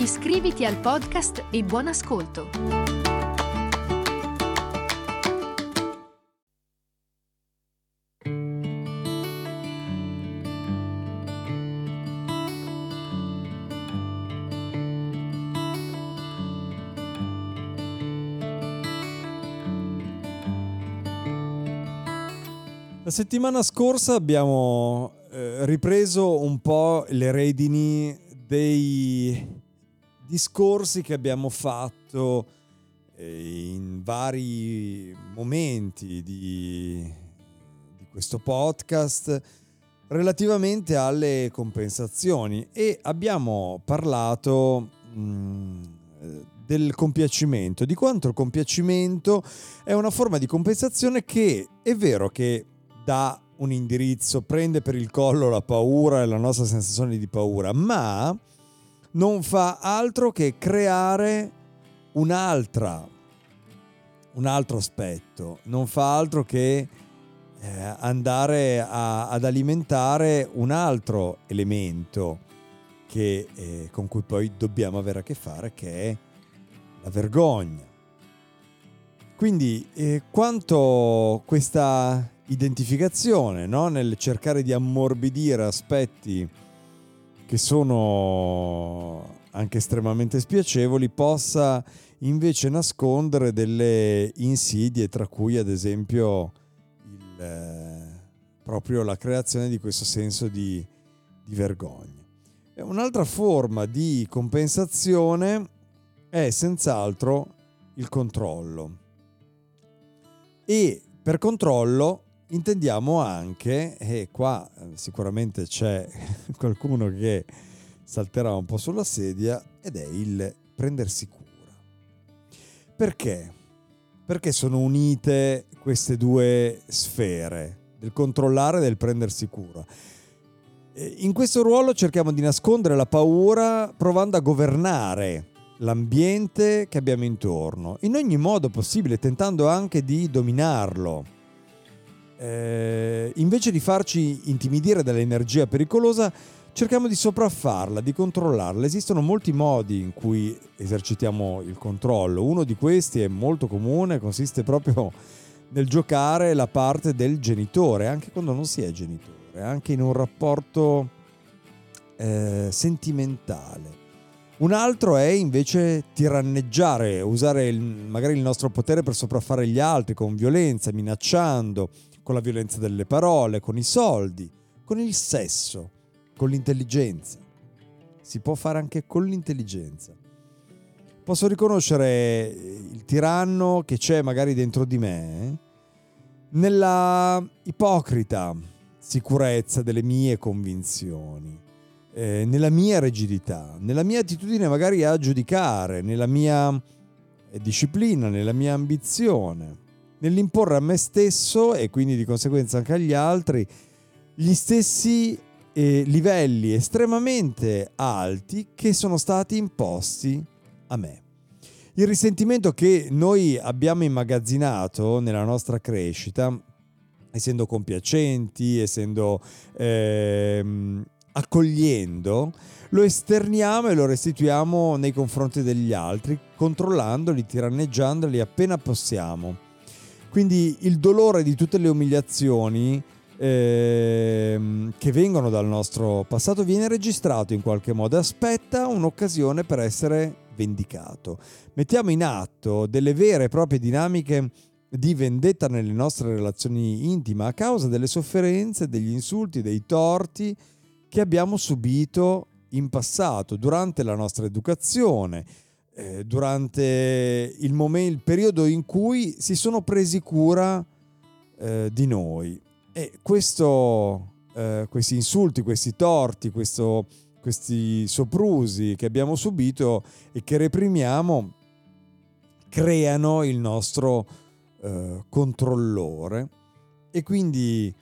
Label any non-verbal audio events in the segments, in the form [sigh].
Iscriviti al podcast e buon ascolto! La settimana scorsa abbiamo eh, ripreso un po' le redini dei discorsi che abbiamo fatto eh, in vari momenti di, di questo podcast relativamente alle compensazioni. E abbiamo parlato mh, mm, del compiacimento, di quanto il compiacimento è una forma di compensazione che è vero che dà un indirizzo, prende per il collo la paura e la nostra sensazione di paura, ma non fa altro che creare un'altra, un altro aspetto, non fa altro che eh, andare a, ad alimentare un altro elemento che, eh, con cui poi dobbiamo avere a che fare, che è la vergogna. Quindi eh, quanto questa identificazione, no? nel cercare di ammorbidire aspetti che sono anche estremamente spiacevoli, possa invece nascondere delle insidie, tra cui ad esempio il, eh, proprio la creazione di questo senso di, di vergogna. Un'altra forma di compensazione è senz'altro il controllo. E per controllo intendiamo anche, e qua eh, sicuramente c'è [laughs] qualcuno che salterà un po' sulla sedia, ed è il prendersi cura. Perché? Perché sono unite queste due sfere, del controllare e del prendersi cura. In questo ruolo cerchiamo di nascondere la paura provando a governare l'ambiente che abbiamo intorno, in ogni modo possibile, tentando anche di dominarlo eh, invece di farci intimidire dall'energia pericolosa, cerchiamo di sopraffarla, di controllarla. Esistono molti modi in cui esercitiamo il controllo. Uno di questi è molto comune, consiste proprio nel giocare la parte del genitore, anche quando non si è genitore, anche in un rapporto eh, sentimentale. Un altro è invece tiranneggiare, usare il, magari il nostro potere per sopraffare gli altri con violenza, minacciando, con la violenza delle parole, con i soldi, con il sesso, con l'intelligenza. Si può fare anche con l'intelligenza. Posso riconoscere il tiranno che c'è magari dentro di me nella ipocrita sicurezza delle mie convinzioni, eh, nella mia rigidità, nella mia attitudine magari a giudicare, nella mia eh, disciplina, nella mia ambizione nell'imporre a me stesso e quindi di conseguenza anche agli altri gli stessi eh, livelli estremamente alti che sono stati imposti a me. Il risentimento che noi abbiamo immagazzinato nella nostra crescita, essendo compiacenti, essendo ehm, accogliendo, lo esterniamo e lo restituiamo nei confronti degli altri, controllandoli, tiranneggiandoli appena possiamo quindi il dolore di tutte le umiliazioni eh, che vengono dal nostro passato viene registrato in qualche modo aspetta un'occasione per essere vendicato. Mettiamo in atto delle vere e proprie dinamiche di vendetta nelle nostre relazioni intime a causa delle sofferenze, degli insulti, dei torti che abbiamo subito in passato durante la nostra educazione eh, durante il, momento, il, periodo in cui si sono presi cura eh, di noi. E questo, eh, questi insulti, questi torti, questo questi soprusi che abbiamo subito e che reprimiamo creano il nostro eh, controllore e quindi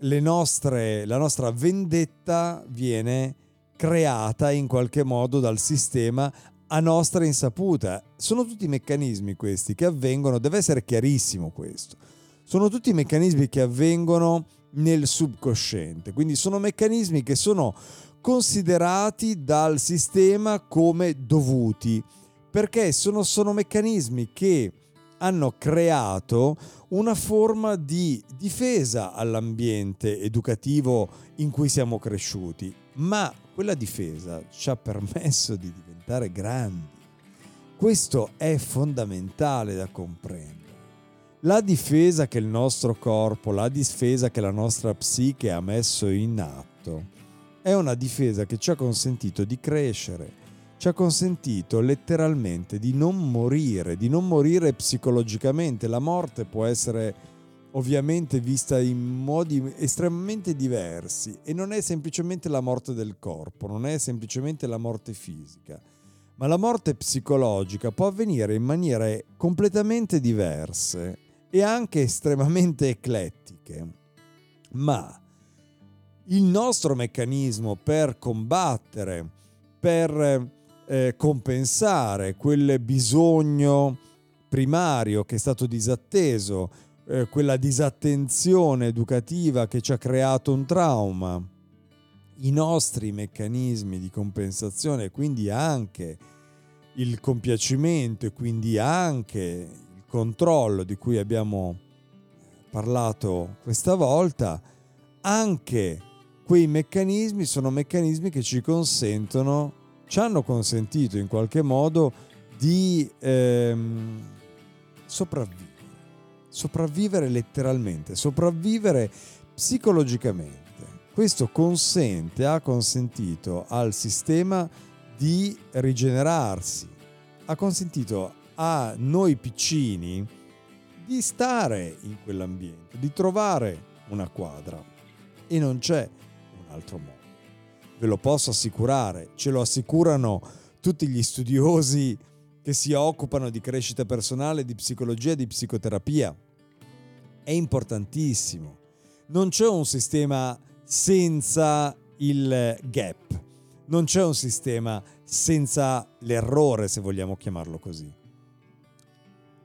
nostre, la nostra vendetta viene creata in qualche modo dal sistema a nostra insaputa. Sono tutti meccanismi questi che avvengono, deve essere chiarissimo questo. Sono tutti meccanismi che avvengono nel subconsciente, quindi sono meccanismi che sono considerati dal sistema come dovuti, perché sono, sono meccanismi che hanno creato una forma di difesa all'ambiente educativo in cui siamo cresciuti, ma quella difesa ci ha permesso di diventare grandi. Questo è fondamentale da comprendere. La difesa che il nostro corpo, la difesa che la nostra psiche ha messo in atto, è una difesa che ci ha consentito di crescere, ci ha consentito letteralmente di non morire, di non morire psicologicamente. La morte può essere ovviamente vista in modi estremamente diversi e non è semplicemente la morte del corpo, non è semplicemente la morte fisica, ma la morte psicologica può avvenire in maniere completamente diverse e anche estremamente eclettiche. Ma il nostro meccanismo per combattere, per eh, compensare quel bisogno primario che è stato disatteso, eh, quella disattenzione educativa che ci ha creato un trauma. I nostri meccanismi di compensazione, quindi anche il compiacimento e quindi anche il controllo di cui abbiamo parlato questa volta, anche quei meccanismi sono meccanismi che ci consentono ci hanno consentito in qualche modo di ehm, sopravvivere, sopravvivere letteralmente, sopravvivere psicologicamente. Questo consente, ha consentito al sistema di rigenerarsi, ha consentito a noi piccini di stare in quell'ambiente, di trovare una quadra e non c'è un altro modo ve lo posso assicurare, ce lo assicurano tutti gli studiosi che si occupano di crescita personale, di psicologia di psicoterapia. È importantissimo. Non c'è un sistema senza il gap, non c'è un sistema senza l'errore, se vogliamo chiamarlo così.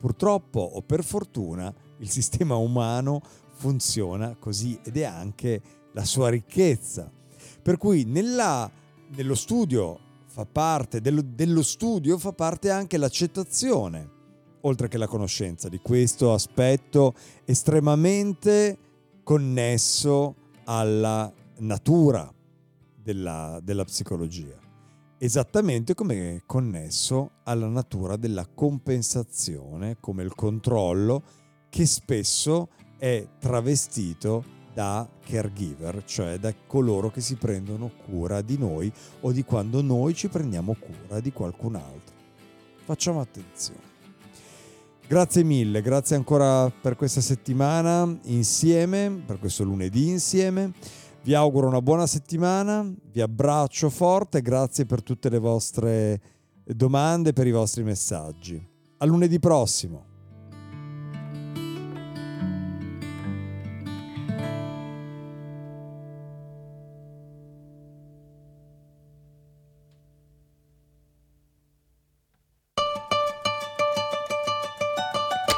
Purtroppo o per fortuna il sistema umano funziona così ed è anche la sua ricchezza. Per cui nella, nello studio fa parte, dello, dello studio fa parte anche l'accettazione, oltre che la conoscenza di questo aspetto estremamente connesso alla natura della, della psicologia, esattamente come è connesso alla natura della compensazione, come il controllo che spesso è travestito da caregiver, cioè da coloro che si prendono cura di noi o di quando noi ci prendiamo cura di qualcun altro. Facciamo attenzione. Grazie mille, grazie ancora per questa settimana insieme, per questo lunedì insieme. Vi auguro una buona settimana, vi abbraccio forte, grazie per tutte le vostre domande, per i vostri messaggi. A lunedì prossimo.